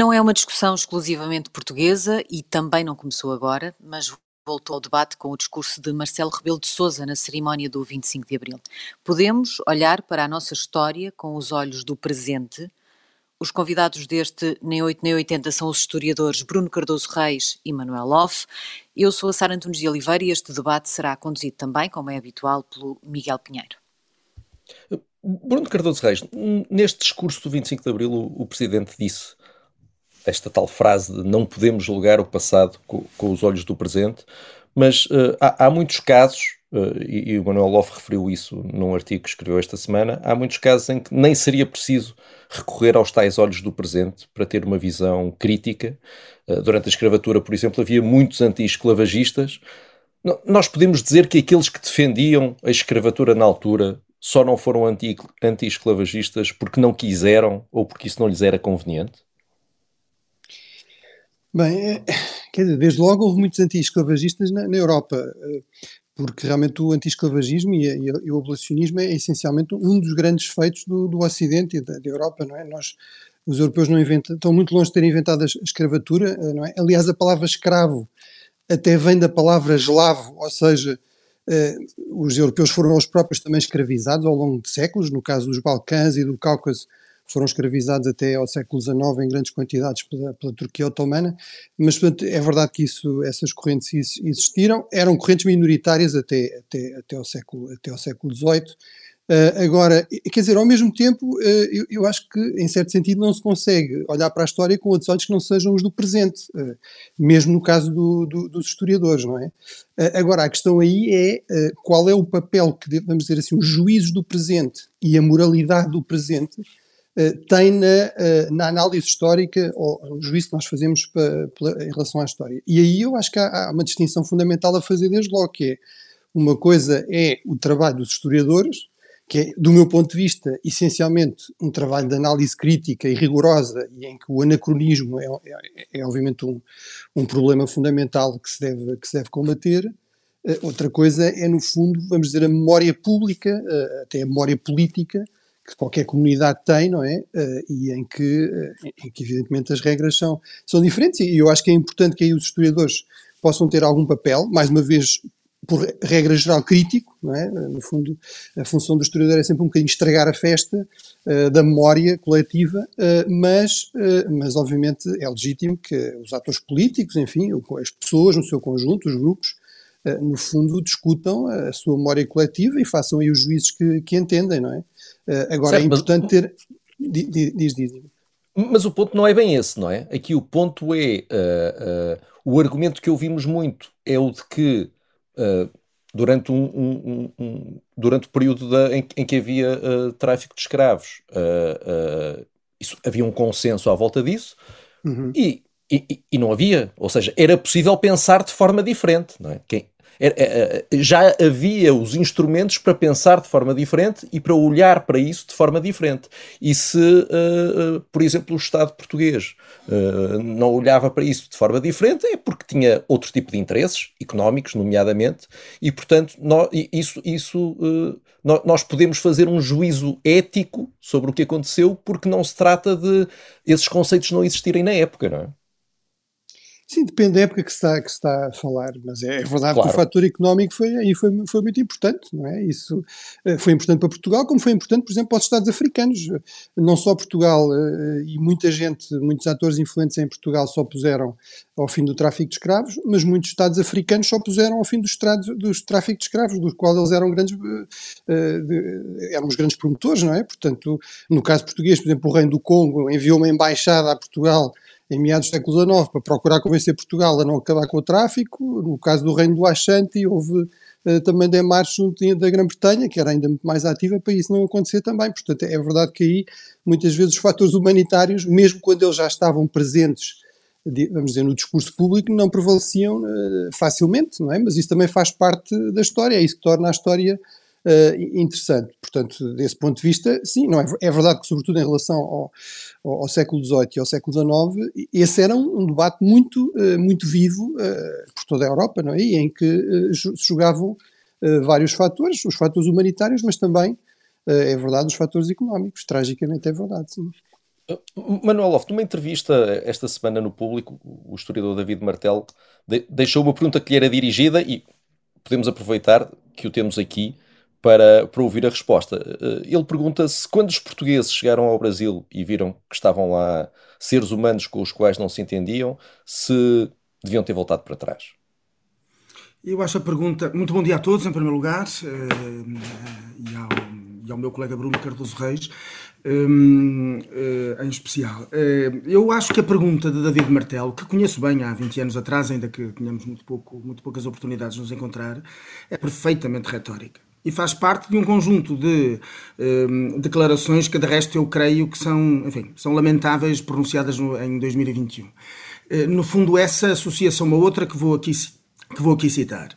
Não é uma discussão exclusivamente portuguesa e também não começou agora, mas voltou ao debate com o discurso de Marcelo Rebelo de Sousa na cerimónia do 25 de Abril. Podemos olhar para a nossa história com os olhos do presente. Os convidados deste Nem 8 Nem 80 são os historiadores Bruno Cardoso Reis e Manuel Loff. Eu sou a Sara Antunes de Oliveira e este debate será conduzido também, como é habitual, pelo Miguel Pinheiro. Bruno Cardoso Reis, neste discurso do 25 de Abril, o, o Presidente disse esta tal frase de não podemos julgar o passado com, com os olhos do presente, mas uh, há, há, muitos casos, uh, e, e, o Manuel Loff referiu isso num artigo que escreveu esta semana, há muitos casos em que nem seria preciso recorrer aos tais olhos do presente para ter uma visão crítica. Uh, durante a escravatura, por exemplo, havia muitos anti-esclavagistas. Nós podemos dizer que aqueles que defendiam a escravatura na altura só não foram anti-esclavagistas porque não quiseram ou porque isso não lhes era conveniente? Bem, é, quer dizer, desde logo houve muitos anti-esclavagistas na, na, Europa, eh, porque realmente o anti-esclavagismo e, e, e, o abolicionismo é essencialmente um dos grandes feitos do, do Ocidente e da, da, Europa, não é? Nós, os europeus não inventam, estão muito longe de terem inventado a escravatura, eh, não é? Aliás, a palavra escravo até vem da palavra eslavo, ou seja, eh, os europeus foram os próprios também escravizados ao longo de séculos, no caso dos Balcãs e do Cáucaso, foram escravizados até ao século XIX em grandes quantidades pela, pela Turquia otomana, mas portanto, é verdade que isso, essas correntes existiram, eram correntes minoritárias até, até, até, ao, século, até ao século XVIII. Uh, agora, quer dizer, ao mesmo tempo, uh, eu, eu, acho que, em certo sentido, não se consegue olhar para a história com outros olhos que não sejam os do presente, uh, mesmo no caso do, do, dos historiadores, não é? agora, a questão aí é qual é o papel que, vamos dizer assim, os juízos do presente e a moralidade do presente tem na, eh, na, análise histórica, ou no juízo que nós fazemos para, para, em relação à história. E aí eu acho que há, há, uma distinção fundamental a fazer desde logo, que é uma coisa é o trabalho dos historiadores, que é, do meu ponto de vista, essencialmente um trabalho de análise crítica e rigorosa, e em que o anacronismo é, é, é obviamente um, um problema fundamental que se deve, que se deve combater. Uh, outra coisa é, no fundo, vamos dizer, a memória pública, até a memória política, que qualquer comunidade tem, não é? Uh, e em que, uh, em que, evidentemente, as regras são, são diferentes. E eu acho que é importante que aí os historiadores possam ter algum papel, mais uma vez, por regra geral, crítico, não é? No fundo, a função do historiador é sempre um bocadinho estragar a festa uh, da memória coletiva, mas, mas, obviamente, é legítimo que os atores políticos, enfim, as pessoas no seu conjunto, os grupos, no fundo, discutam a sua memória coletiva e façam aí os juízos que, que entendem, não é? Uh, agora certo, é importante mas... ter. Diz, diz, diz. Mas o ponto não é bem esse, não é? Aqui o ponto é. Uh, uh, o argumento que ouvimos muito é o de que. durante, um, um, um, durante o período da, em, em, que havia tráfico de escravos, isso, havia um consenso à volta disso, uhum. e, e, e, não havia, ou seja, era possível pensar de forma diferente. Não é? Quem, já havia os instrumentos para pensar de forma diferente e para olhar para isso de forma diferente. E se, uh, por exemplo, o Estado português uh, não olhava para isso de forma diferente, é porque tinha outro tipo de interesses, económicos, nomeadamente, e, portanto, nós, isso, isso nós podemos fazer um juízo ético sobre o que aconteceu porque não se trata de esses conceitos não existirem na época, não é? Sim, depende da época que se está, que se está a falar, mas é, é verdade claro. que o fator económico foi, aí foi, foi muito importante, não é? Isso eh, foi importante para Portugal, como foi importante, por exemplo, para os Estados africanos. Não só Portugal eh, e muita gente, muitos atores influentes em Portugal só puseram ao fim do tráfico de escravos, mas muitos Estados africanos só puseram ao fim dos, dos tráfico de escravos, dos quais eles eram grandes, de, eram os grandes promotores, não é? Portanto, no caso português, por exemplo, o Reino do Congo enviou uma embaixada a Portugal em meados do século XIX para procurar convencer Portugal a não acabar com o tráfico. No caso do Reino do Ashanti, houve uh, também demarches da Grã-Bretanha, que era ainda muito mais ativa, para isso não acontecer também. Portanto, é verdade que aí, muitas vezes, os fatores humanitários, mesmo quando eles já estavam presentes, vamos dizer, no discurso público, não prevaleciam uh, facilmente, não é? Mas isso também faz parte da história, é isso que torna a história uh, interessante. Portanto, desse ponto de vista, sim, não é, é verdade que, sobretudo em relação ao, ao, ao século XVIII e ao século XIX, esse era um, um debate muito, uh, muito vivo uh, por toda a Europa, não é? Em que se jogavam vários fatores, os fatores humanitários, mas também, é verdade, os fatores económicos. Tragicamente é verdade, sim. Manuel Loft, numa entrevista esta semana no público, o historiador David Martel deixou uma pergunta que lhe era dirigida e podemos aproveitar que o temos aqui para, para ouvir a resposta. Eh, ele pergunta se quando os portugueses chegaram ao Brasil e viram que estavam lá seres humanos com os quais não se entendiam, se deviam ter voltado para trás. Eu acho a pergunta. Muito bom dia a todos, em primeiro lugar, uh, e, ao, e, ao, meu colega Bruno Cardoso Reis, um, uh, em especial. Eu acho que a pergunta de David Martelo, que conheço bem há 20 anos atrás, ainda que tínhamos muito, pouco, muito poucas oportunidades de nos encontrar, é perfeitamente retórica e faz parte de um conjunto de um, declarações que, de resto, eu creio que são, enfim, são lamentáveis pronunciadas no, em 2021. Uh, no fundo, essa associa-se a uma outra que vou aqui, que vou aqui citar.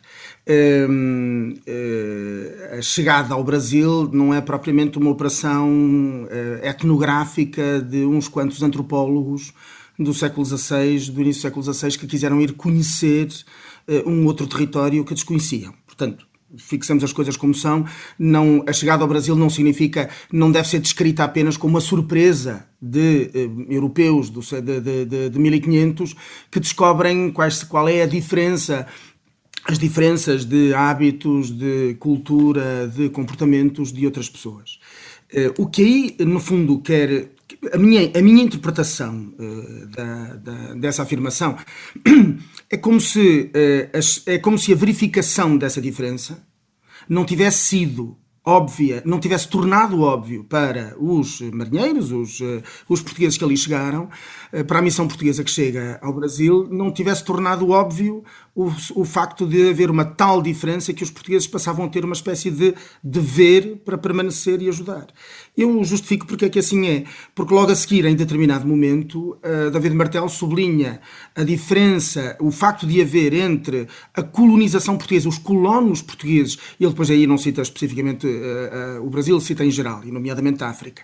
Um, uh, a chegada ao Brasil não é propriamente uma operação uh, etnográfica de uns quantos antropólogos do século XVI, do início do século XVI, que quiseram ir conhecer um outro território que desconheciam. Portanto, fixamos as coisas como são, não, a chegada ao Brasil não significa, não deve ser descrita apenas como uma surpresa de eh, europeus do, de, de, de, de 1500 que descobrem quais, qual é a diferença as diferenças de hábitos, de cultura, de comportamentos de outras pessoas. Eh, o que aí, no fundo, quer. A minha, a minha interpretação uh, da, da, dessa afirmação é como, se, uh, é como se a verificação dessa diferença não tivesse sido óbvia, não tivesse tornado óbvio para os marinheiros, os, eh, os portugueses que ali chegaram, para a missão portuguesa que chega ao Brasil, não tivesse tornado óbvio o, o facto de haver uma tal diferença que os portugueses passavam a ter uma espécie de dever para permanecer e ajudar. Eu justifico porque é que assim é, porque logo a seguir, em determinado momento, uh, David Martel sublinha a diferença, o facto de haver entre a colonização portuguesa, os colonos portugueses, ele depois aí não cita especificamente uh, uh, o Brasil, cita em geral, e nomeadamente a África,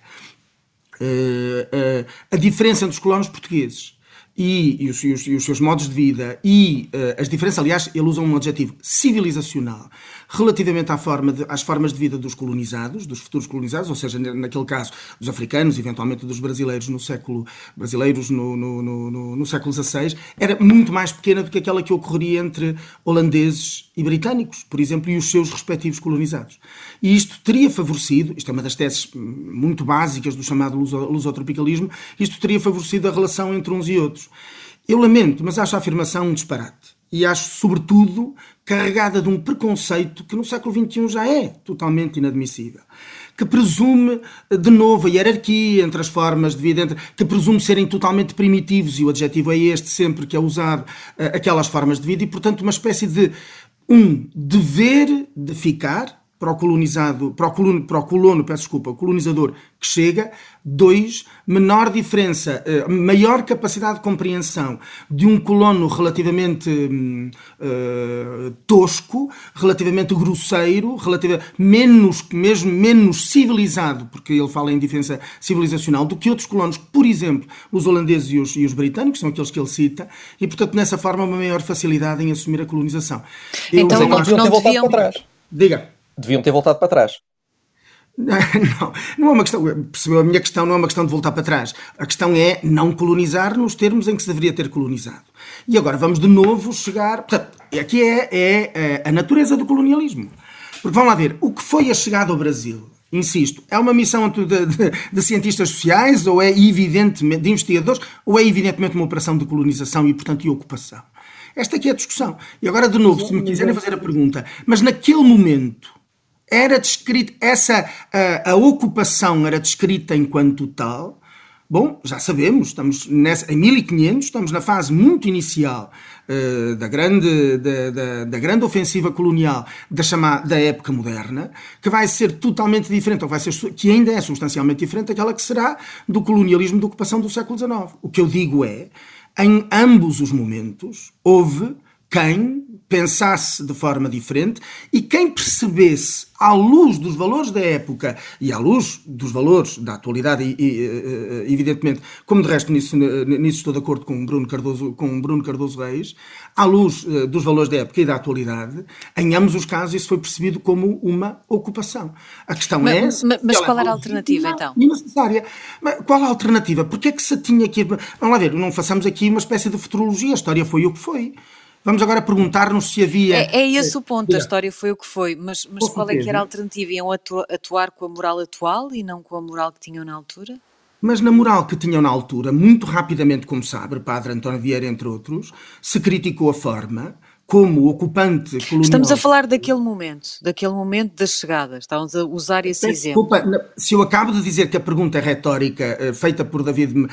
a diferença entre os colonos portugueses e, e, os, e, os, e, os, seus modos de vida e uh, as diferenças, aliás, ele usa um adjetivo civilizacional relativamente à forma de, às formas de vida dos colonizados, dos futuros colonizados, ou seja, naquele caso dos africanos, eventualmente dos brasileiros no século brasileiros no, no, no, no século XVI, era muito mais pequena do que aquela que ocorreria entre holandeses e britânicos, por exemplo, e os seus respectivos colonizados. E isto teria favorecido, isto é uma das teses muito básicas do chamado lusotropicalismo, isto teria favorecido a relação entre uns e outros. Eu lamento, mas acho a afirmação um disparate. E acho, sobretudo, carregada de um preconceito que no século XXI já é totalmente inadmissível. Que presume, de novo, a hierarquia entre as formas de vida, entre, que presume serem totalmente primitivos, e o adjetivo é este sempre que é usado, uh, aquelas formas de vida, e, portanto, uma espécie de um dever de ficar, para o colonizado, para o colono, para o colono, peço desculpa, colonizador que chega. Dois, menor diferença, eh, maior capacidade de compreensão de um colono relativamente uh, tosco, relativamente grosseiro, relativa, menos, mesmo menos civilizado, porque ele fala em diferença civilizacional, do que outros colonos, por exemplo, os holandeses e os, e os britânicos, são aqueles que ele cita, e portanto, nessa forma, uma maior facilidade em assumir a colonização. Então, Eu, não, não deviam... Diga deviam ter voltado para trás. Não, não é uma questão. Percebeu? A minha questão não é uma questão de voltar para trás. A questão é não colonizar nos termos em que se deveria ter colonizado. E agora vamos de novo chegar. Portanto, aqui é, é, é a natureza do colonialismo. Porque vamos lá ver, o que foi a chegada ao Brasil? Insisto, é uma missão de, de, de, cientistas sociais ou é evidentemente de investigadores ou é evidentemente uma operação de colonização e, portanto, de ocupação? Esta aqui é a discussão. E agora, de novo, se me quiserem fazer a pergunta, mas naquele momento era descrita, essa, a, a, ocupação era descrita enquanto tal. Bom, já sabemos, estamos nessa, em 1500, estamos na fase muito inicial uh, da, grande, da, da, da, grande ofensiva colonial da, chamada, da época moderna, que vai ser totalmente diferente, ou vai ser, que ainda é substancialmente diferente daquela que será do colonialismo de ocupação do século XIX. O que eu digo é, em ambos os momentos, houve quem pensasse de forma diferente e quem percebesse, à luz dos valores da época e à luz dos valores da atualidade, e, e, evidentemente, como de resto nisso, nisso estou de acordo com Bruno Cardoso, com Bruno Cardoso Reis, à luz eh, dos valores da época e da atualidade, em ambos os casos isso foi percebido como uma ocupação. A questão mas, é... Mas, mas qual era a alternativa, então? Necessária. Mas qual a alternativa? Porque é que se tinha que... Vamos lá ver, não façamos aqui uma espécie de futurologia, a história foi o que foi. Vamos agora perguntar-nos se havia. É, é esse o ponto, a história foi o que foi, mas, mas qual é que era a alternativa? Iam atuar com a moral atual e não com a moral que tinham na altura? Mas na moral que tinham na altura, muito rapidamente, como sabe, Padre António Vieira, entre outros, se criticou a forma, como ocupante colonial. Estamos a falar daquele momento, daquele momento das chegadas. Estávamos a usar esse exemplo. Desculpa, se eu acabo de dizer que a pergunta é retórica eh, feita por David uh,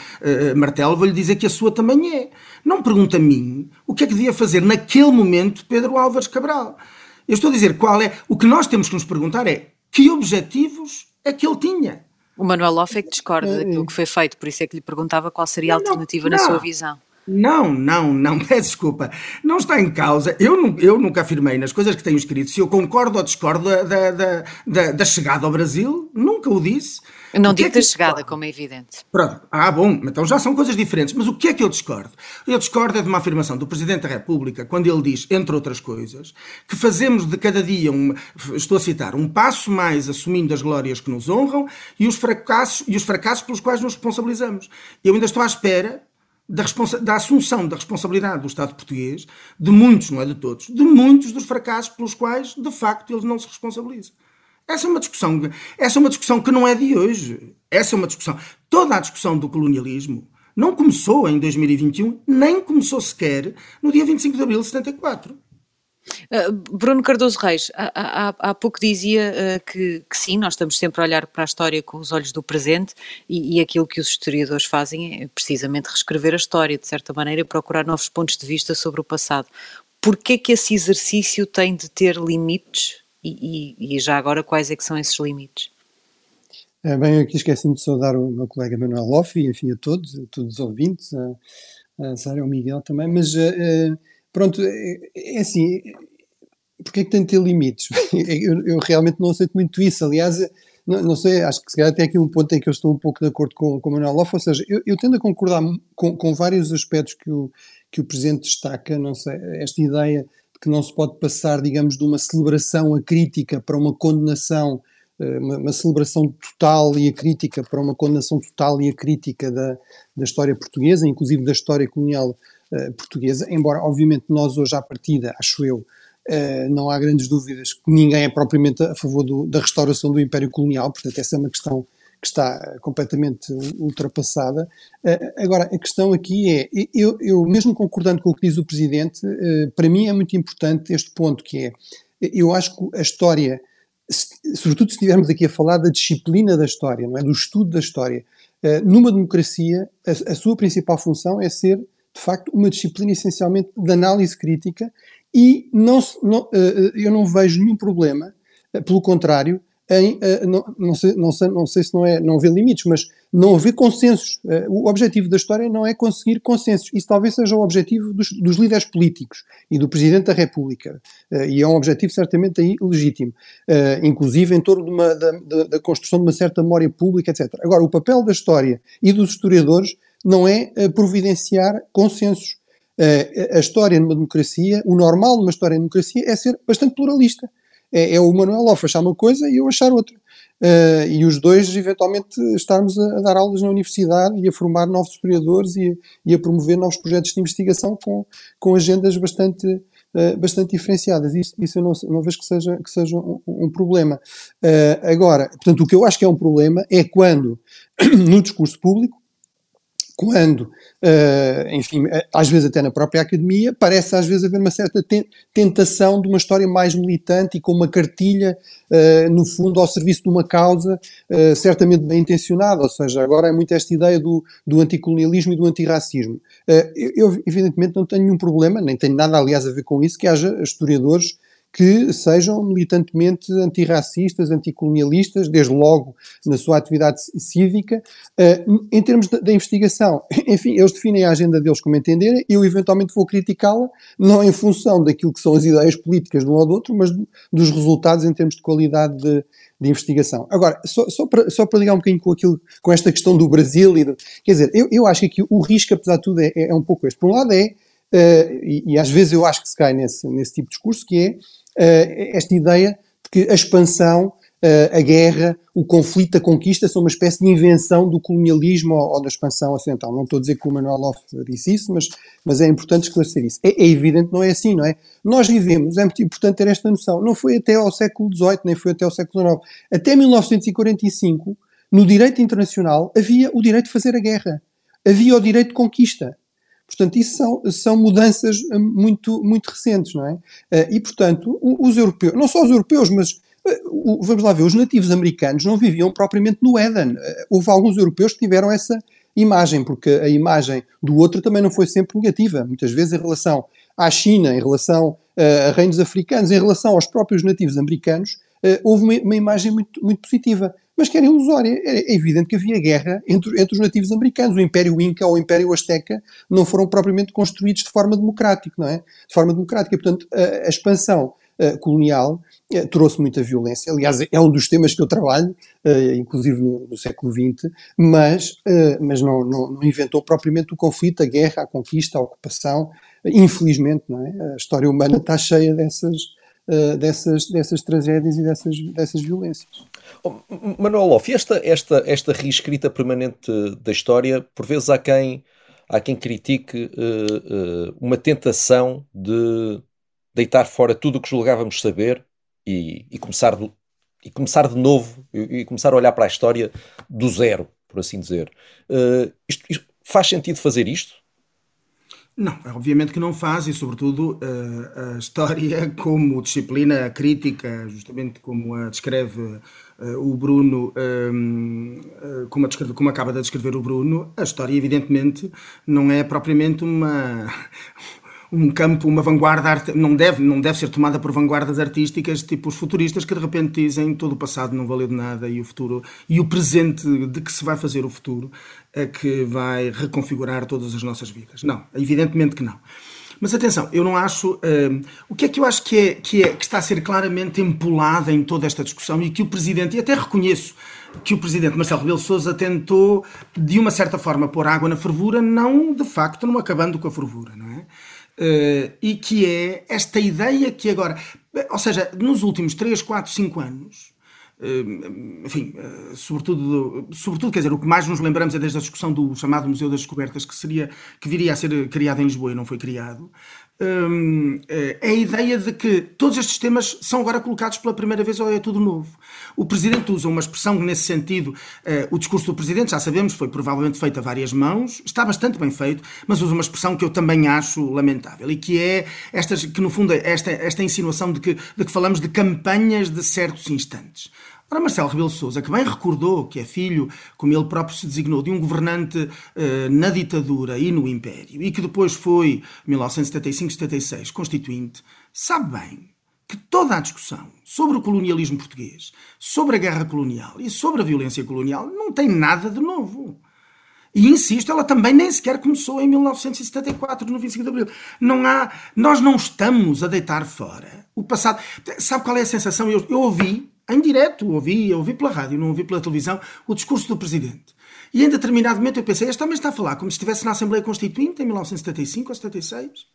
Martelo, vou-lhe dizer que a sua também é. Não pergunta a mim o que é que devia fazer naquele momento Pedro Álvares Cabral. Eu estou a dizer qual é. O que nós temos que nos perguntar é que objetivos é que ele tinha. O Manuel Loff é que discorda é, daquilo que foi feito, por isso é que lhe perguntava qual seria a alternativa não, não. na sua visão. Não, não, não, peço desculpa. Não está em causa. Eu, eu nunca afirmei nas coisas que tenho escrito se eu concordo ou discordo da, da, da, da chegada ao Brasil. Nunca o disse. não digo é da chegada, como é evidente. Pronto. Ah, bom, então já são coisas diferentes. Mas o que é que eu discordo? Eu discordo é de uma afirmação do Presidente da República, quando ele diz, entre outras coisas, que fazemos de cada dia, um, estou a citar, um passo mais assumindo as glórias que nos honram e os fracassos, e os fracassos pelos quais nos responsabilizamos. Eu ainda estou à espera da, da, assunção da responsabilidade do Estado português, de muitos, não é de todos, de muitos dos fracassos pelos quais, de facto, eles não se responsabilizam. Essa é uma discussão, essa é uma discussão que não é de hoje. Essa é uma discussão. Toda a discussão do colonialismo não começou em 2021, nem começou sequer no dia 25 de abril de 74. Uh, Bruno Cardoso Reis, há, há, há pouco dizia uh, que, que, sim, nós estamos sempre a olhar para a história com os olhos do presente e, e, aquilo que os historiadores fazem é precisamente reescrever a história, de certa maneira, e procurar novos pontos de vista sobre o passado. Porquê que esse exercício tem de ter limites e, e, e já agora quais é que são esses limites? É, bem, eu aqui esqueci-me de saudar o meu colega Manuel Loff e, enfim, a todos, a todos os ouvintes, a, a Sara e ao Miguel também, mas... Uh, Pronto, é, é assim, porque é que tem de ter limites? eu, eu, realmente não aceito muito isso, aliás, não, não, sei, acho que se calhar tem aqui um ponto em que eu estou um pouco de acordo com, com o Manuel Loff, ou seja, eu, eu tendo a concordar com, com vários aspectos que o, que o Presidente destaca, não sei, esta ideia de que não se pode passar, digamos, de uma celebração a crítica para uma condenação, eh, uma, uma, celebração total e a crítica para uma condenação total e a crítica da, da história portuguesa, inclusive da história colonial uh, portuguesa, embora obviamente nós hoje à partida, acho eu, uh, não há grandes dúvidas que ninguém é propriamente a favor do, da restauração do Império Colonial, portanto essa é uma questão que está completamente ultrapassada. Agora, a questão aqui é, eu, eu, mesmo concordando com o que diz o Presidente, para mim é muito importante este ponto que é, eu acho que a história, sobretudo se estivermos aqui a falar da disciplina da história, não é? do estudo da história, numa democracia, a, a sua principal função é ser de facto, uma disciplina essencialmente de análise crítica e não, não, eh, eh, eu não vejo nenhum problema, eh, pelo contrário, em, não, não, sei, não, sei, não sei se não é não haver limites, mas não haver consensos. O objetivo da história não é conseguir consensos. Isso talvez seja o objetivo dos, dos líderes políticos e do Presidente da República. E é um objetivo certamente aí legítimo, inclusive em torno uma, da, da construção de uma certa memória pública, etc. Agora, o papel da história e dos historiadores não é eh, providenciar consensos. Eh, a história numa democracia, o normal numa história de democracia é ser bastante pluralista. É, é o Manuel Loff achar uma coisa e eu achar outra. Uh, e os dois, eventualmente, estarmos a, a, dar aulas na universidade e a formar novos historiadores e, e, a promover novos projetos de investigação com, com agendas bastante, uh, bastante diferenciadas. Isso, isso eu não, não, vejo que seja, que seja um, um problema. Uh, agora, portanto, o que eu acho que é um problema é quando, no discurso público, quando, uh, enfim, eh, às vezes até na própria academia, parece às vezes haver uma certa tentação de uma história mais militante e com uma cartilha, uh, no fundo, ao serviço de uma causa certamente bem intencionada, ou seja, agora é muito esta ideia do, do anticolonialismo e do antirracismo. eu, evidentemente, não tenho nenhum problema, nem tenho nada, aliás, a ver com isso, que haja historiadores que sejam militantemente antirracistas, anticolonialistas, desde logo na sua atividade cívica. Uh, em termos da investigação, enfim, eles definem a agenda deles como entenderem, eu eventualmente vou criticá-la, não em função daquilo que são as ideias políticas de um ou do outro, mas dos resultados em termos de qualidade de, de investigação. Agora, só, só, para, só para ligar um bocadinho com, aquilo, com esta questão do Brasil, e quer dizer, eu, eu acho que aqui o risco, apesar de tudo, é, é um pouco este. Por um lado é, uh, e, e, às vezes eu acho que se cai nesse, nesse tipo de discurso, que é esta ideia de que a expansão uh, a guerra, o conflito, a conquista são uma espécie de invenção do colonialismo ou, da expansão ocidental. Não estou a dizer que o Manuel Loff disse isso, mas, mas é importante esclarecer isso. É, é evidente, não é assim, não é? Nós vivemos, é muito importante ter esta noção, não foi até ao século XVIII, nem foi até ao século XIX. Até 1945, no direito internacional, havia o direito de fazer a guerra. Havia o direito de conquista. Portanto, isso são, são mudanças muito, muito recentes, não é? Eh, e, portanto, os europeus, não só os europeus, mas vamos lá ver, os nativos americanos não viviam propriamente no Éden. Eh, houve alguns europeus que tiveram essa imagem, porque a imagem do outro também não foi sempre negativa. Muitas vezes, em relação à China, em relação a reinos africanos, em relação aos próprios nativos americanos, houve uma, uma, imagem muito, muito positiva. Mas que era ilusória. É, evidente que havia guerra entre, entre os nativos americanos. O Império Inca ou o Império Azteca não foram propriamente construídos de forma democrática, não é? De forma democrática. Portanto, a, a expansão uh, colonial eh, trouxe muita violência. Aliás, é um dos temas que eu trabalho, uh, inclusive no, no, século XX, mas, uh, mas não, não, não, inventou propriamente o conflito, a guerra, a conquista, a ocupação. Infelizmente, não é? a história humana está cheia dessas, dessas, dessas tragédias e dessas, dessas violências. Oh, Manuel Loff, esta, esta, esta reescrita permanente da história, por vezes há quem, há quem critique uma tentação de deitar fora tudo o que julgávamos saber e, e começar, e começar de novo e, e, começar a olhar para a história do zero, por assim dizer. Uh, isto, isto, faz sentido fazer isto? Não, obviamente que não faz, e sobretudo uh, a história como disciplina crítica, justamente como a descreve uh, o Bruno, um, uh, como, a descreve, como acaba de descrever o Bruno, a história evidentemente não é propriamente uma, um campo, uma vanguarda, não deve, não deve ser tomada por vanguardas artísticas, tipo os futuristas que de repente dizem todo o passado não valeu de nada e o futuro e o presente de que se vai fazer o futuro é que vai reconfigurar todas as nossas vidas. Não, evidentemente que não. Mas atenção, eu não acho. Uh, o que é que eu acho que, é, que, é, que está a ser claramente empolada em toda esta discussão e que o Presidente, e até reconheço que o Presidente Marcelo Rebelo Souza tentou, de uma certa forma, pôr água na fervura, não de facto não acabando com a fervura, não é? Uh, e que é esta ideia que agora, ou seja, nos últimos 3, 4, 5 anos, uh, enfim, uh, sobretudo, sobretudo, quer dizer, o que mais nos lembramos é desde a discussão do chamado Museu das Descobertas, que seria, que viria a ser criado em Lisboa e não foi criado, Hum, é a ideia de que todos estes temas são agora colocados pela primeira vez ou é tudo novo. O Presidente usa uma expressão nesse sentido, uh, o discurso do Presidente, já sabemos, foi provavelmente feito a várias mãos, está bastante bem feito, mas usa uma expressão que eu também acho lamentável e que é esta, que no fundo é esta, esta insinuação de que, de que falamos de campanhas de certos instantes. Ora, Marcelo Rebelo Sousa, que bem recordou que é filho, como ele próprio se designou, de um governante uh, na ditadura e no Império, e que depois foi, 1975-76, constituinte, sabe bem que toda a discussão sobre o colonialismo português, sobre a guerra colonial e sobre a violência colonial não tem nada de novo. E insisto, ela também nem sequer começou em 1974, no 25 de Abril. Não há, nós não estamos a deitar fora o passado. Sabe qual é a sensação? Eu, eu ouvi em direto, ouvi, ouvi pela rádio, não ouvi pela televisão, o discurso do Presidente. E em determinado momento eu pensei, este homem está a falar como se estivesse na Assembleia Constituinte em 1975 ou 76.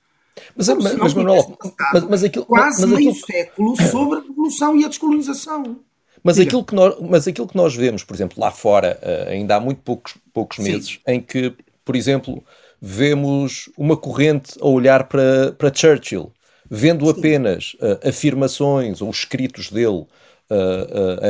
Mas, mas, mas, Manuel, mas, mas aquilo, quase mas meio aquilo... século sobre a revolução e a descolonização. Mas aquilo, que nós, mas aquilo que nós vemos, por exemplo, lá fora, uh, ainda há muito poucos, poucos meses, em que, por exemplo, vemos uma corrente a olhar para, para Churchill, vendo Sim. apenas uh, afirmações ou escritos dele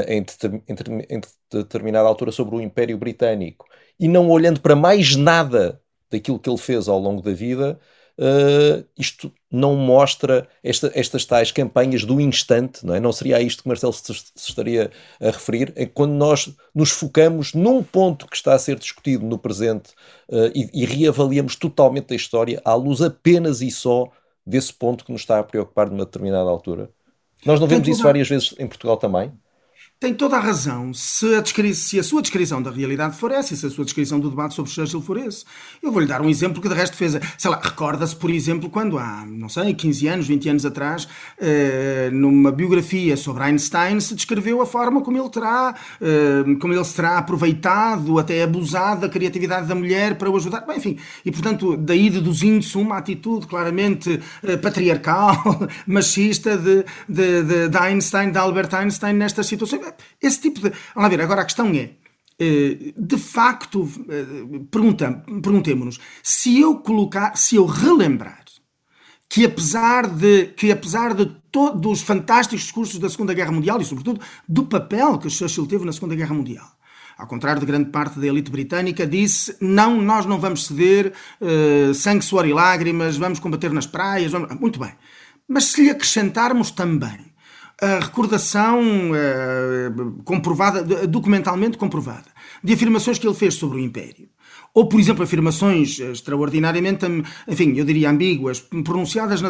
em, em, em determinada altura sobre o Império Britânico e não olhando para mais nada daquilo que ele fez ao longo da vida, uh, isto não mostra esta, estas tais campanhas do instante, não é? Não seria a isto que Marcelo se, se estaria a referir, quando nós nos focamos num ponto que está a ser discutido no presente uh, e, e reavaliamos totalmente a história à luz apenas e só desse ponto que nos está a preocupar numa determinada altura? Nós não vemos isso várias vezes em Portugal também? Tem toda a razão se a, se a, sua descrição da realidade for essa e se a sua descrição do debate sobre Churchill for esse. Eu vou-lhe dar um exemplo que de resto fez. Sei lá, recorda-se, por exemplo, quando há, não sei, 15 anos, 20 anos atrás, eh, numa biografia sobre Einstein, se descreveu a forma como ele terá, eh, como ele se terá aproveitado, até abusado da criatividade da mulher para o ajudar. Bem, enfim, e portanto, daí deduzindo-se uma atitude claramente eh, patriarcal, machista de, de, de, de Einstein, de Albert Einstein, nestas situações esse tipo de. Vamos lá ver, agora a questão é. Eh, de facto, eh, perguntemos-nos se eu colocar, se eu relembrar que apesar de que apesar de todos os fantásticos discursos da Segunda Guerra Mundial e sobretudo do papel que Churchill teve na Segunda Guerra Mundial, ao contrário de grande parte da elite britânica, disse: não, nós não vamos ceder, uh, sangue, suor e lágrimas, vamos combater nas praias. Vamos... Muito bem. Mas se lhe acrescentarmos também a recordação uh, comprovada, documentalmente comprovada, de afirmações que ele fez sobre o Império. Ou, por exemplo, afirmações extraordinariamente, enfim, eu diria ambíguas, pronunciadas na,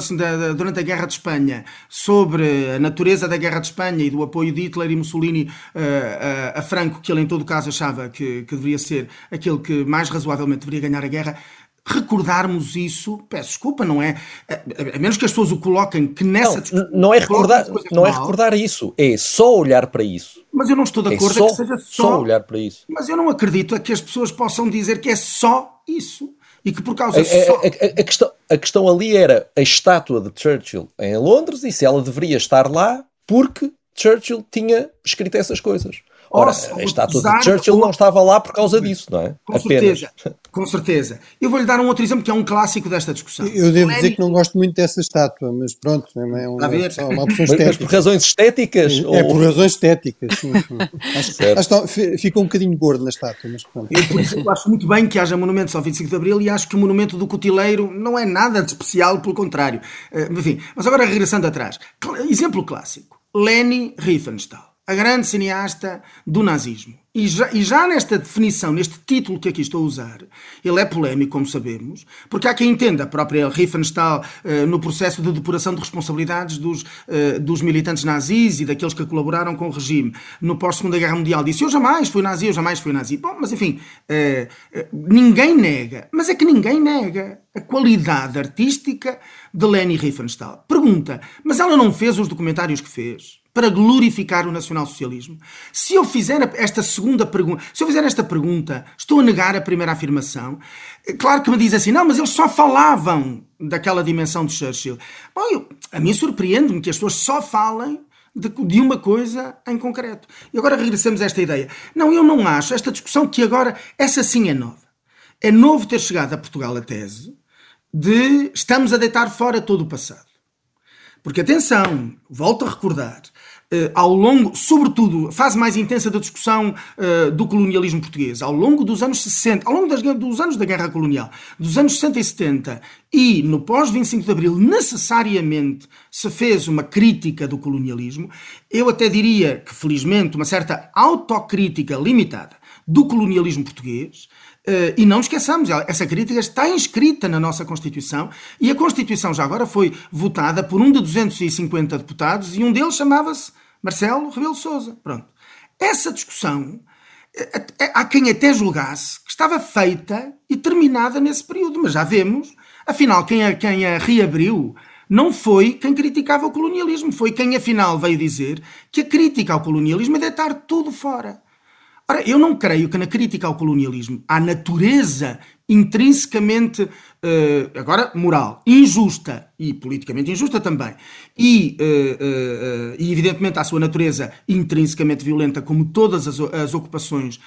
durante a Guerra de Espanha sobre a natureza da Guerra de Espanha e do apoio de Hitler e Mussolini uh, a Franco, que ele em todo caso achava que, que deveria ser aquele que mais razoavelmente deveria ganhar a guerra, recordarmos isso, peço desculpa, não é? A, menos que as pessoas o coloquem que nessa discussão. Não é recordar, não é recordar isso, é só olhar para isso. Mas eu não estou de é acordo é só, que seja só, só olhar para isso. Mas eu não acredito que as pessoas possam dizer que é só isso. E que por causa a, só... a, a, a, questão, a questão ali era a estátua de Churchill em Londres e se ela deveria estar lá porque Churchill tinha escrito essas coisas. Ora, a estátua de Churchill não estava lá por causa disso, não é? Com Apenas. certeza, com certeza. Eu vou-lhe dar um outro exemplo que é um clássico desta discussão. Eu devo dizer que não gosto muito dessa estátua, mas pronto, é uma, é uma, opção, uma opção estética. Mas por razões estéticas? É, ou... por razões estéticas, sim. acho, acho que fica um bocadinho gordo na estátua, mas pronto. Eu, por eu acho muito bem que haja monumentos ao 25 de Abril e acho que o monumento do Cotileiro não é nada de especial, pelo contrário. Eh, enfim, mas agora regressando atrás. Exemplo clássico. Leni Riefenstahl a grande cineasta do nazismo. E já, e já, nesta definição, neste título que aqui estou a usar, ele é polémico, como sabemos, porque há quem entenda, a própria Riefenstahl, eh, no processo de depuração de responsabilidades dos, eh, dos militantes nazis e daqueles que colaboraram com o regime no pós-Segunda Guerra Mundial, disse: Eu jamais fui nazi, eu jamais fui nazi. Bom, mas enfim, eh, ninguém nega, mas é que ninguém nega a qualidade artística de Leni Riefenstahl. Pergunta: mas ela não fez os documentários que fez? Para glorificar o nacionalsocialismo? Se eu fizer esta segunda pergunta, se eu fizer esta pergunta, estou a negar a primeira afirmação? Claro que me diz assim, não, mas eles só falavam daquela dimensão de Churchill. Bom, eu, a mim surpreende-me que as pessoas só falem de, de, uma coisa em concreto. E agora regressamos a esta ideia. Não, eu não acho esta discussão que agora, essa sim é nova. É novo ter chegado a Portugal a tese de estamos a deitar fora todo o passado. Porque atenção, volto a recordar, Uh, ao longo, sobretudo, a fase mais intensa da discussão uh, do colonialismo português, ao longo dos anos 60, ao longo das, dos anos da Guerra Colonial, dos anos 60 e 70 e no pós-25 de Abril, necessariamente se fez uma crítica do colonialismo, eu até diria que, felizmente, uma certa autocrítica limitada do colonialismo português, e não esqueçamos, essa crítica está inscrita na nossa Constituição e a Constituição já agora foi votada por um de 250 deputados e um deles chamava-se Marcelo Rebelo Souza. Pronto. Essa discussão eh, eh, há quem até julgasse que estava feita e terminada nesse período, mas já vemos, afinal, quem a, quem a reabriu não foi quem criticava o colonialismo, foi quem afinal veio dizer que a crítica ao colonialismo é deitar tudo fora. Ora, eu não creio que na crítica ao colonialismo, à natureza intrinsecamente, uh, agora, moral, injusta e politicamente injusta também, e, uh, uh, e evidentemente à sua natureza intrinsecamente violenta, como todas as, as ocupações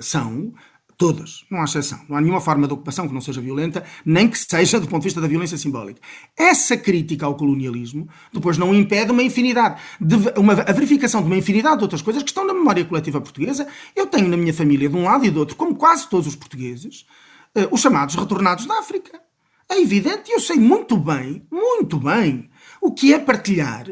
são, Todas, não há exceção. Não há nenhuma forma de ocupação que não seja violenta, nem que seja do ponto de vista da violência simbólica. Essa crítica ao colonialismo depois não impede uma infinidade, de, uma, a verificação de uma infinidade de outras coisas que estão na memória coletiva portuguesa. Eu tenho na minha família, de um lado e do outro, como quase todos os portugueses, uh, os chamados retornados da África. É evidente, e eu sei muito bem, muito bem, o que é partilhar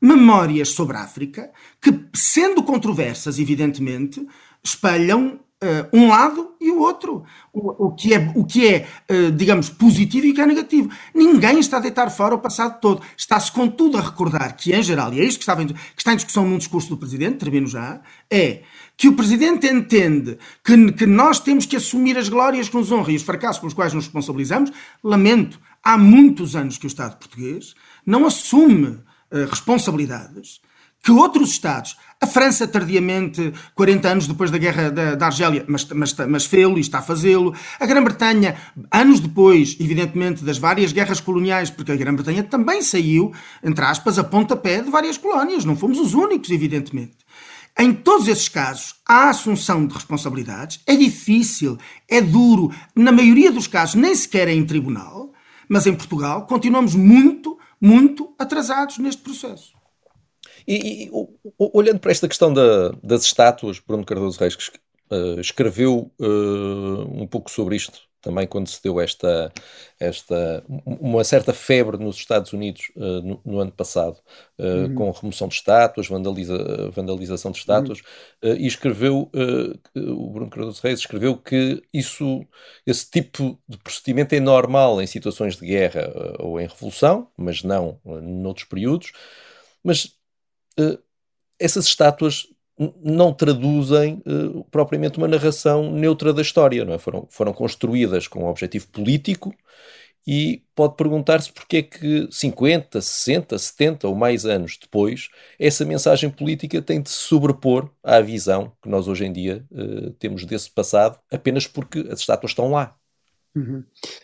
memórias sobre a África que, sendo controversas, evidentemente, espelham uh, um lado e o outro. O, o que é, o que é uh, digamos, positivo e o que é negativo. Ninguém está a deitar fora o passado todo. Está-se, contudo, a recordar que, em geral, e é isto que, estava em, que está em discussão num discurso do Presidente, termino já, é que o Presidente entende que, que nós temos que assumir as glórias que nos honram e os fracassos pelos quais nos responsabilizamos. Lamento, há muitos anos que o Estado português não assume uh, responsabilidades que outros Estados, a França tardiamente, 40 anos depois da guerra da, da Argélia, mas, mas, mas fê-lo e está a fazê-lo, a Grã-Bretanha, anos depois, evidentemente, das várias guerras coloniais, porque a Grã-Bretanha também saiu, entre aspas, a pontapé de várias colónias, não fomos os únicos, evidentemente. Em todos esses casos, há assunção de responsabilidades, é difícil, é duro, na maioria dos casos nem sequer é em tribunal, mas em Portugal continuamos muito, muito atrasados neste processo. E, e olhando para esta questão da, das estátuas, Bruno Cardoso Reis que, uh, escreveu uh, um pouco sobre isto também quando se deu esta, esta uma certa febre nos Estados Unidos uh, no, no, ano passado, uhum. com remoção de estátuas, vandaliza, vandalização de estátuas, uhum. e escreveu, o Bruno Cardoso Reis escreveu que isso, esse tipo de procedimento é normal em situações de guerra ou em revolução, mas não noutros períodos, mas uh, essas estátuas não traduzem uh, propriamente uma narração neutra da história, não é? Foram, foram construídas com um objetivo político e pode perguntar-se porque é que 50, 60, 70 ou mais anos depois essa mensagem política tem de se sobrepor à visão que nós hoje em dia uh, temos desse passado apenas porque as estátuas estão lá. Uhum.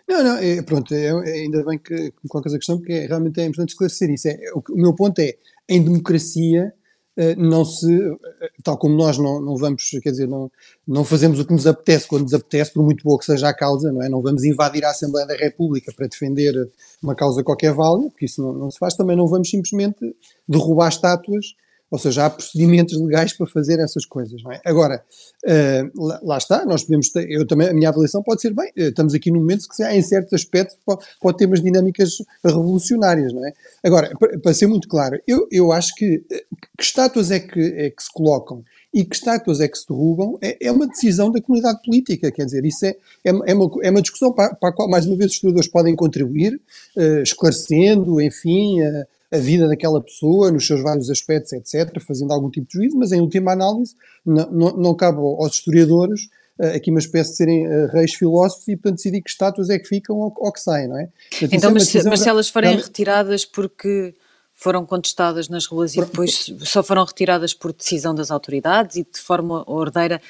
Não, não, é, pronto, é, é, ainda bem que colocas a questão, porque é, realmente é importante esclarecer isso. É, o, o, meu ponto é, em democracia, eh, não se, eh, tal como nós não, não vamos, quer dizer, não, não fazemos o que nos apetece quando nos apetece, por muito boa que seja a causa, não é? Não vamos invadir a Assembleia da República para defender uma causa qualquer válida, porque isso não, não se faz, também não vamos simplesmente derrubar estátuas ou seja, há procedimentos legais para fazer essas coisas, é? Agora, uh, lá, está, nós podemos ter, eu também, a minha avaliação pode ser, bem, eh, estamos aqui num momento que em certos aspectos pode, pode ter umas dinâmicas revolucionárias, não é? Agora, para, ser muito claro, eu, eu acho que eh, que estátuas é que, é que se colocam e que estátuas é que se derrubam é, é uma decisão da comunidade política, quer dizer, isso é, é, é, uma, é uma discussão para, para, a qual, mais uma vez, os historiadores podem contribuir, uh, esclarecendo, enfim, uh, a vida daquela pessoa nos seus vários aspectos, etc., fazendo algum tipo de juízo, mas em última análise não, não, não cabe aos historiadores uh, aqui uma espécie de serem uh, reis filósofos e, portanto, decidir que estátuas é que ficam ou, ou que saem, não é? Portanto, então, é mas, se, mas se elas forem retiradas porque foram contestadas nas ruas e depois só foram retiradas por decisão das autoridades e de forma ordeira,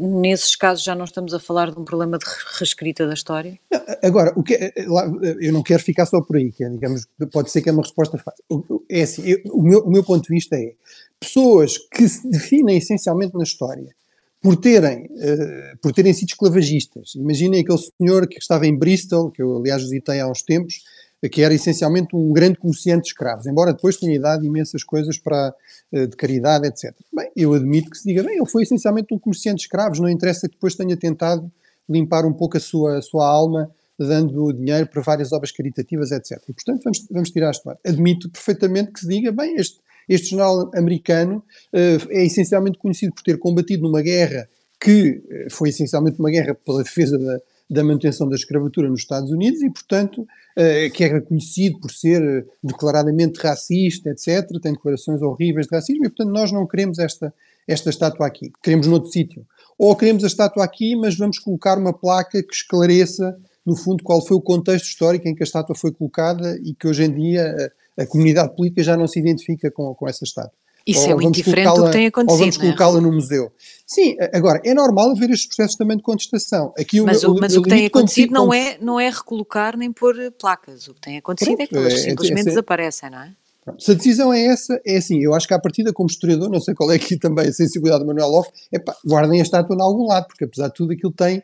nesses casos já não estamos a falar de um problema de reescrita da história? Agora, o que é, eu não quero ficar só por aí, que é, digamos, pode ser que é uma resposta fácil. É assim, eu, o, meu, o meu ponto de vista é pessoas que se definem essencialmente na história por terem, uh, por terem sido esclavagistas. Imaginem aquele senhor que estava em Bristol, que eu aliás visitei há uns tempos, que era essencialmente um grande comerciante de escravos, embora depois tenha dado imensas coisas para, eh, de caridade, etc. Bem, eu admito que se diga, bem, ele foi essencialmente um comerciante de escravos, não interessa que depois tenha tentado limpar um pouco a sua, a sua alma, dando dinheiro para várias obras caritativas, etc. E, portanto, vamos, vamos tirar história. Admito perfeitamente que se diga, bem, este, este jornal americano uh, é essencialmente conhecido por ter combatido numa guerra que foi essencialmente uma guerra pela defesa da, da manutenção da escravatura nos Estados Unidos e, portanto, uh, que é reconhecido por ser uh, declaradamente racista, etc., tem declarações horríveis de racismo e, portanto, nós não queremos esta, esta estátua aqui. Queremos noutro sítio. Ou queremos a estátua aqui, mas vamos colocar uma placa que esclareça, no fundo, qual foi o contexto histórico em que a estátua foi colocada e que hoje em dia a, a comunidade política já não se identifica com, com essa estátua. Isso é muito diferente do que tem acontecido. Ou vamos é? colocá-la é? no museu. Sim, agora, é normal haver estes processos também de contestação. Aqui mas o, mas o que tem acontecido não, é, não é recolocar nem pôr placas. O que tem acontecido Pronto, é que elas é, simplesmente é, desaparecem, não é? Se a decisão é essa, é assim, eu acho que à partida, como historiador, não sei qual é aqui também a sensibilidade do Manuel Off, é pá, guardem a estátua em algum lado, porque apesar de tudo aquilo tem,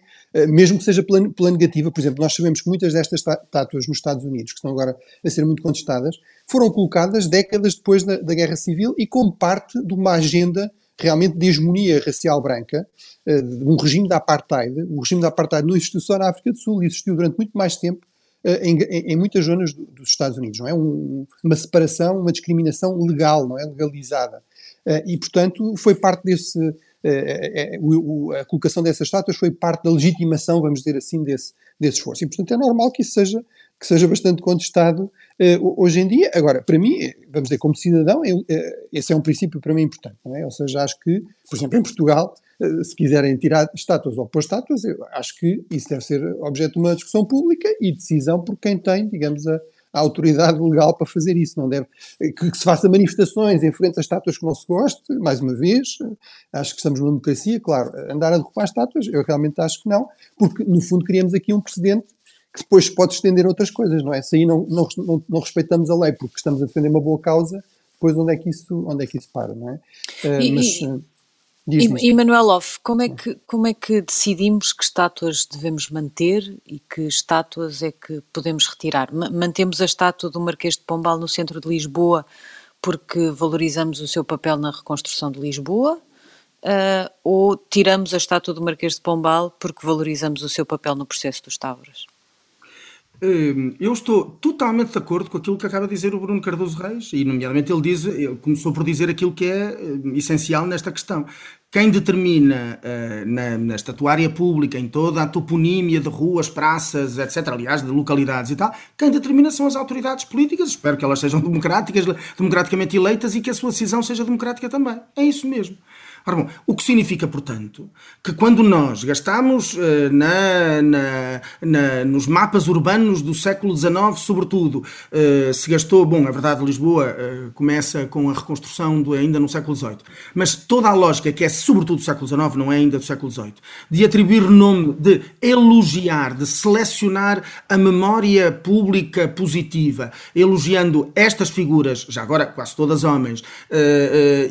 mesmo que seja pela, pela negativa, por exemplo, nós sabemos que muitas destas estátuas nos Estados Unidos, que estão agora a ser muito contestadas, foram colocadas décadas depois da, da Guerra Civil e como parte de uma agenda realmente de hegemonia racial branca, eh, de um regime de apartheid. O regime de apartheid não existiu só na África do Sul, existiu durante muito mais tempo eh, em, em, muitas zonas dos Estados Unidos, não é? Um, uma separação, uma discriminação legal, não é? Legalizada. E, portanto, foi parte desse, a colocação dessas estátuas foi parte da legitimação, vamos dizer assim, desse, desse esforço. E, portanto, é normal que isso seja, que seja bastante contestado hoje em dia. Agora, para mim, vamos dizer, como cidadão, eu, esse é um princípio para mim importante, é? Ou seja, acho que, por exemplo, em Portugal, se quiserem tirar estátuas ou pôr estátuas, eu acho que isso deve ser objeto de uma discussão pública e decisão por quem tem, digamos, a a autoridade legal para fazer isso, não deve. Que, que, se faça manifestações em frente a estátuas que não se goste, mais uma vez, acho que estamos numa democracia, claro, andar a derrubar estátuas, eu realmente acho que não, porque no fundo criamos aqui um precedente que depois pode estender a outras coisas, não é? Se aí não, não, não, não, respeitamos a lei porque estamos a defender uma boa causa, depois onde é que isso, onde é que isso para, não é? Uh, e, mas, uh, e, e Manuel Off, como é, que, como é que decidimos que estátuas devemos manter e que estátuas é que podemos retirar? Mantemos a estátua do Marquês de Pombal no centro de Lisboa porque valorizamos o seu papel na reconstrução de Lisboa? Uh, ou tiramos a estátua do Marquês de Pombal porque valorizamos o seu papel no processo dos Távoras? Hum, eu estou totalmente de acordo com aquilo que acaba de dizer o Bruno Cardoso Reis, e nomeadamente ele diz, ele começou por dizer aquilo que é hum, essencial nesta questão. Quem determina uh, na, na estatuária pública, em toda a toponímia de ruas, praças, etc., aliás, de localidades e tal, quem determina são as autoridades políticas, espero que elas sejam democráticas, democraticamente eleitas e que a sua decisão seja democrática também. É isso mesmo. Ora bom, o que significa, portanto, que quando nós gastamos uh, na, na, na, nos mapas urbanos do século XIX, sobretudo, uh, se gastou, bom, a verdade, Lisboa uh, começa com a reconstrução do, ainda no século XVIII, mas toda a lógica, que é sobretudo do século XIX, não é ainda do século XVIII, de atribuir nome, de elogiar, de selecionar a memória pública positiva, elogiando estas figuras, já agora quase todas homens,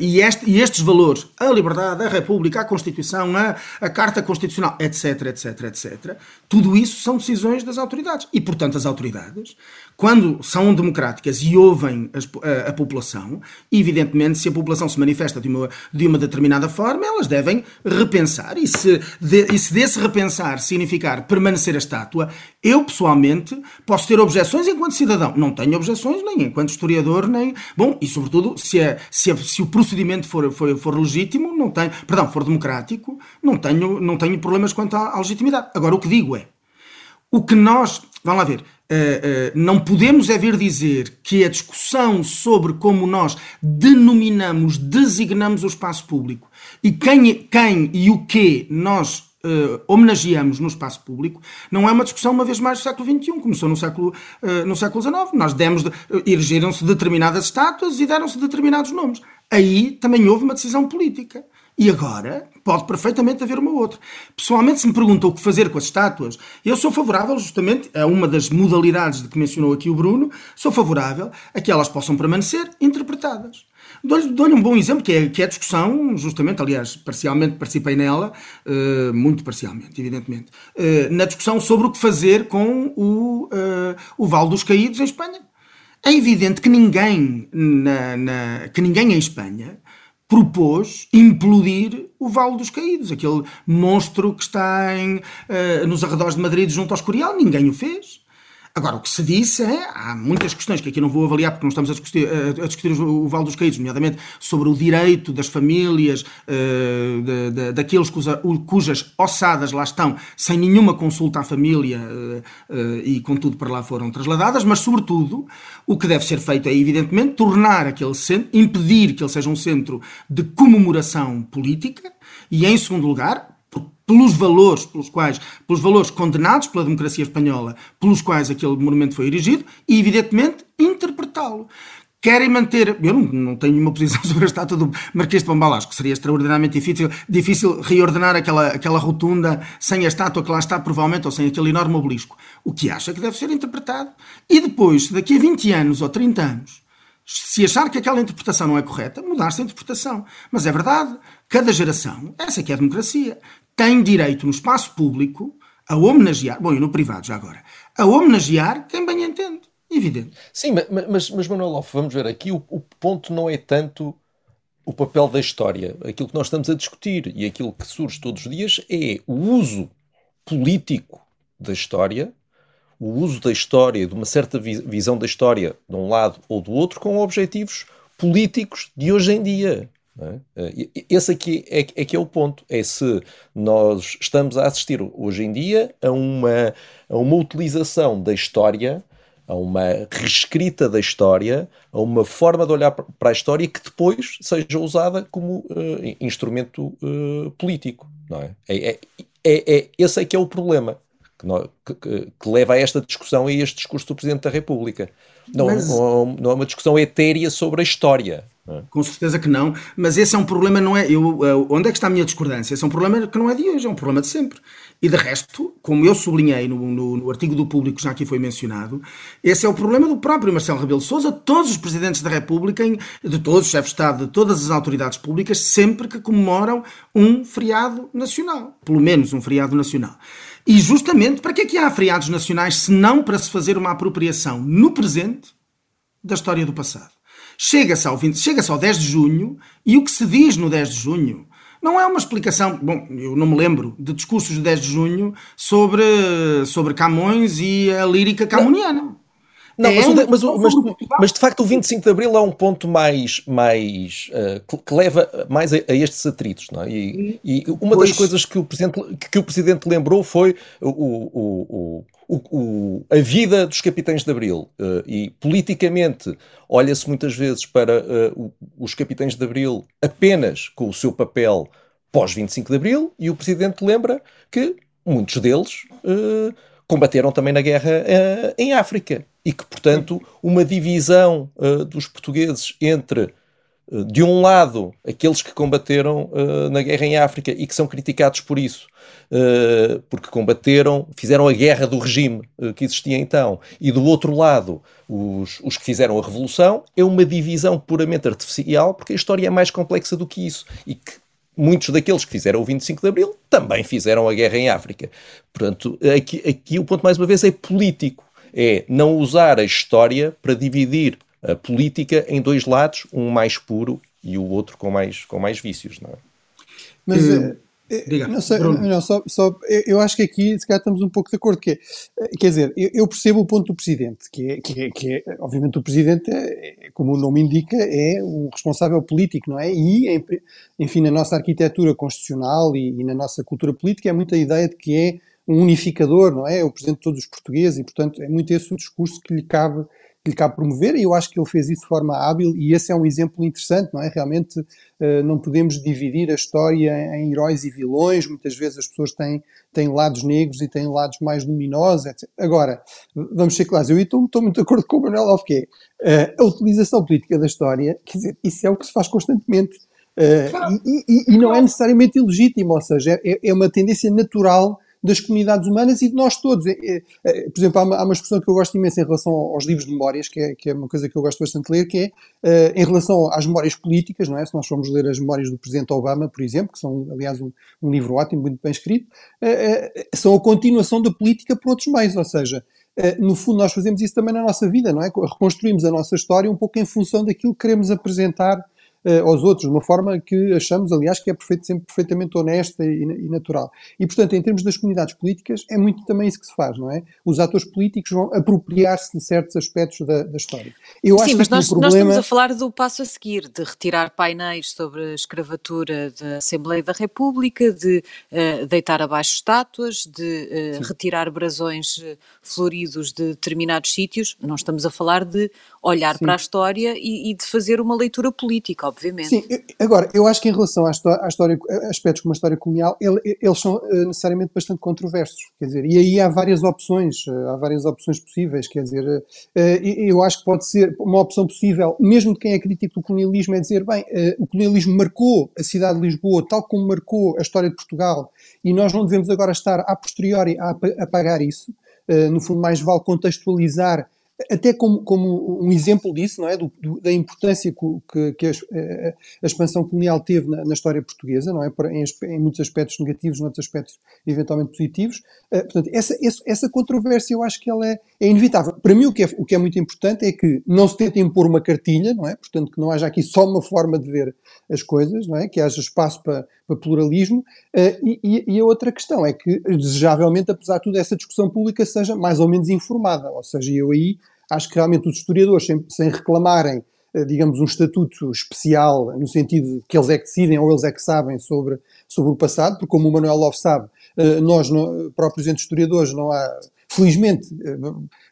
e, este, e estes valores, a liberdade, a República, a Constituição, a, a Carta Constitucional, etc, etc, etc. Tudo isso são decisões das autoridades. E, portanto, as autoridades quando são democráticas e ouvem a, a, população, evidentemente, se a população se manifesta de uma, de uma determinada forma, elas devem repensar. E se, de, e se desse repensar significar permanecer a estátua, eu pessoalmente posso ter objeções enquanto cidadão. Não tenho objeções nem enquanto historiador, nem. Bom, e sobretudo, se, a, se, a, se o procedimento for, for, for legítimo, não tenho. Perdão, for democrático, não tenho, não tenho problemas quanto à, à legitimidade. Agora, o que digo é. O que nós. Vamos lá ver Uh, uh, não podemos é vir dizer que a discussão sobre como nós denominamos, designamos o espaço público e quem, quem e o que nós uh, homenageamos no espaço público não é uma discussão, uma vez mais, do século XXI. Começou no século, no século XIX. Nós demos, de, erigiram-se determinadas estátuas e deram-se determinados nomes. Aí também houve uma decisão política. E agora pode perfeitamente haver uma outra. Pessoalmente, se me perguntam o que fazer com as estátuas, eu sou favorável justamente a uma das modalidades de que mencionou aqui o Bruno, sou favorável a que elas possam permanecer interpretadas. Dou-lhe dou um bom exemplo, que é, que é a discussão, justamente, aliás, parcialmente participei nela, uh, muito parcialmente, evidentemente, uh, na discussão sobre o que fazer com o, uh, o Vale dos Caídos em Espanha. É evidente que ninguém, na, na, que ninguém em Espanha propôs implodir o Vale dos Caídos, aquele monstro que está em, uh, nos arredores de Madrid junto ao Escorial. Ninguém o fez. Agora, o que se disse é, há muitas questões que aqui não vou avaliar porque não estamos a discutir, a discutir o Vale dos Caídos, nomeadamente sobre o direito das famílias, uh, de, de, daqueles cuja, cujas ossadas lá estão, sem nenhuma consulta à família uh, e contudo para lá foram trasladadas, mas sobretudo o que deve ser feito é, evidentemente, tornar aquele centro, impedir que ele seja um centro de comemoração política e, em segundo lugar, pelos valores pelos quais, pelos valores condenados pela democracia espanhola, pelos quais aquele monumento foi erigido, e evidentemente interpretá-lo. Querem manter. Eu não, não, tenho nenhuma posição sobre a estátua do Marquês de Pombal. Acho que seria extraordinariamente difícil, difícil reordenar aquela, aquela rotunda sem a estátua que lá está, provavelmente, ou sem aquele enorme obelisco. O que acha que deve ser interpretado. E depois, daqui a 20 anos ou 30 anos, se achar que aquela interpretação não é correta, mudar-se a interpretação. Mas é verdade, cada geração, essa que é a democracia, tem direito no espaço público a homenagear, bom, e no privado já agora, a homenagear quem bem entende. Evidente. Sim, mas, mas, Manuel Loff, vamos ver, aqui o, o ponto não é tanto o papel da história. Aquilo que nós estamos a discutir e aquilo que surge todos os dias é o uso político da história, o uso da história, de uma certa visão da história de um lado ou do outro, com objetivos políticos de hoje em dia. É? Esse aqui é, é, que é o ponto. É se nós estamos a assistir hoje em dia a uma, a uma utilização da história, a uma reescrita da história, a uma forma de olhar para a história que depois seja usada como uh, instrumento uh, político. Não é? É, é, é, é, esse é que é o problema que, que, que, leva a esta discussão e a este discurso do Presidente da República. Não, Mas... não, não é uma discussão etérea sobre a história. É? Com certeza que não, mas esse é um problema, não é? Eu, eh, onde é que está a minha discordância? Esse é um problema que não é de hoje, é um problema de sempre. E de resto, como eu sublinhei no, no, no artigo do público, já aqui foi mencionado, esse é o problema do próprio Marcelo Rebelo Souza, todos os presidentes da República, de todos os chefes de Estado, de todas as autoridades públicas, sempre que comemoram um feriado nacional, pelo menos um feriado nacional. E justamente, para que é que há feriados nacionais se não para se fazer uma apropriação no presente da história do passado? Chega-se ao, chega ao 10 de junho e o que se diz no 10 de junho não é uma explicação. Bom, eu não me lembro de discursos de 10 de junho sobre, sobre Camões e a lírica camuniana. Não, mas, mas, mas, mas, de facto o 25 de Abril é um ponto mais, mais uh, que leva mais a, a, estes atritos, não é? E, e uma pois. das coisas que o Presidente, que o Presidente lembrou foi o, o, o, o a vida dos capitães de Abril. Uh, e politicamente olha-se muitas vezes para uh, os capitães de Abril apenas com o seu papel pós 25 de Abril, e o Presidente lembra que muitos deles combateram também na guerra em África e que, portanto, uma divisão uh, dos portugueses entre, uh, de um lado, aqueles que combateram uh, na guerra em África e que são criticados por isso, porque combateram, fizeram a guerra do regime que existia então, e do outro lado, os, os que fizeram a revolução, é uma divisão puramente artificial, porque a história é mais complexa do que isso e que muitos daqueles que fizeram o 25 de Abril também fizeram a guerra em África. Portanto, aqui, aqui o ponto, mais uma vez, é político é não usar a história para dividir a política em dois lados, um mais puro e o outro com mais, com mais vícios, não é? Mas, uh, Diga, não sei, não, só, só, eu acho que aqui se calhar estamos um pouco de acordo, que é, quer dizer, eu, eu, percebo o ponto do Presidente, que é, que é, que é obviamente o Presidente, é, como o nome indica, é um responsável político, não é? E, enfim, na nossa arquitetura constitucional e, e na nossa cultura política é muita ideia de que é um unificador, não é? É o presidente de todos os portugueses e, portanto, é muito esse o discurso que lhe cabe que lhe cabe promover, e eu acho que ele fez isso de forma hábil, e esse é um exemplo interessante, não é? Realmente uh, não podemos dividir a história em, em, heróis e vilões, muitas vezes as pessoas têm, têm lados negros e têm lados mais luminosos, etc. Agora, vamos ser claros, eu estou, estou muito de acordo com o Manuel Alves, que é uh, a utilização política da história, quer dizer, isso é o que se faz constantemente. Uh, e, e, e, não é necessariamente ilegítimo, ou seja, é, é uma tendência natural das comunidades humanas e de nós todos. É, é, é, por exemplo, há uma, expressão que eu gosto imenso em relação aos livros de memórias, que é, que é uma coisa que eu gosto bastante de ler, que é uh, em relação às memórias políticas, não é? Se nós formos ler as memórias do Presidente Obama, por exemplo, que são, aliás, um, um livro ótimo, muito bem escrito, uh, uh, são a continuação da política por outros meios, ou seja, no fundo nós fazemos isso também na nossa vida, não é? Reconstruímos a nossa história um pouco em função daquilo que queremos apresentar aos outros, de uma forma que achamos, aliás, que é perfeito, sempre perfeitamente honesta e, e, natural. E, portanto, em termos das comunidades políticas, é muito também isso que se faz, não é? Os atores políticos vão apropriar-se de certos aspectos da, da história. Eu Sim, mas nós, problema... nós, estamos a falar do passo a seguir, de retirar painéis sobre a escravatura da Assembleia da República, de uh, deitar abaixo estátuas, de uh, retirar brasões floridos de determinados sítios. Não estamos a falar de olhar Sim. para a história e, e, de fazer uma leitura política, obviamente. Sim, agora, eu acho que em relação à história, à história aspectos como a história colonial, ele, eles são uh, necessariamente bastante controversos, quer dizer, e aí há várias opções, uh, há várias opções possíveis, quer dizer, uh, eu acho que pode ser uma opção possível, mesmo de quem é crítico do colonialismo, é dizer, bem, o colonialismo marcou a cidade de Lisboa, tal como marcou a história de Portugal, e nós não devemos agora estar a posteriori a apagar isso, no fundo mais vale contextualizar até como, como, um exemplo disso, não é? Do, do, da importância que, que a, a, expansão colonial teve na, na história portuguesa, não é? Em, em, muitos aspectos negativos, noutros aspectos eventualmente positivos. Uh, portanto, essa, essa, essa, controvérsia eu acho que ela é, é, inevitável. Para mim, o que, é, o que é muito importante é que não se tente impor uma cartilha, não é? Portanto, que não haja aqui só uma forma de ver as coisas, não é? Que haja espaço para, para pluralismo. Uh, e, e, a outra questão é que, desejavelmente, apesar de tudo, essa discussão pública seja mais ou menos informada. Ou seja, eu aí acho que realmente os historiadores, sem, sem reclamarem digamos, um estatuto especial, no sentido de que eles é que decidem ou eles é que sabem sobre, sobre o passado, porque como o Manuel Love sabe, nós próprios entre historiadores não há felizmente,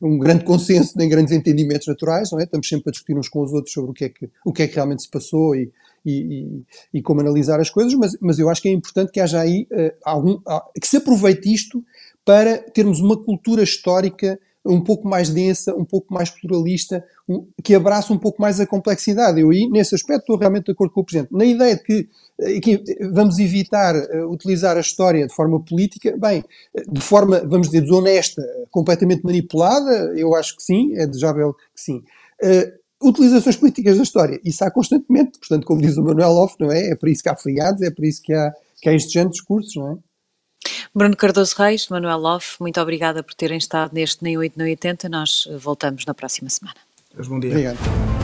um grande consenso nem grandes entendimentos naturais, não é? Estamos sempre a discutir uns com os outros sobre o que é que, o que, é que realmente se passou e, e, e, como analisar as coisas, mas, mas eu acho que é importante que haja aí algum, uh, que se aproveite isto para termos uma cultura histórica um pouco mais densa, um pouco mais pluralista, um, que abraça um pouco mais a complexidade. Eu aí, nesse aspecto, estou realmente de acordo com o Presidente. Na ideia de que, eh, que vamos evitar uh, utilizar a história de forma política, bem, de forma, vamos dizer, desonesta, completamente manipulada, eu acho que sim, é desejável que sim. Uh, utilizações políticas da história. Isso há constantemente, portanto, como diz o Manuel Loff, não é? É para isso que há feriados, é para isso que há, que há estes género de discursos, não é? Bruno Cardoso Reis, Manuel Loff, muito obrigada por terem estado neste Nem 8 Nem 80. Nós voltamos na próxima semana. Bom dia. Obrigado.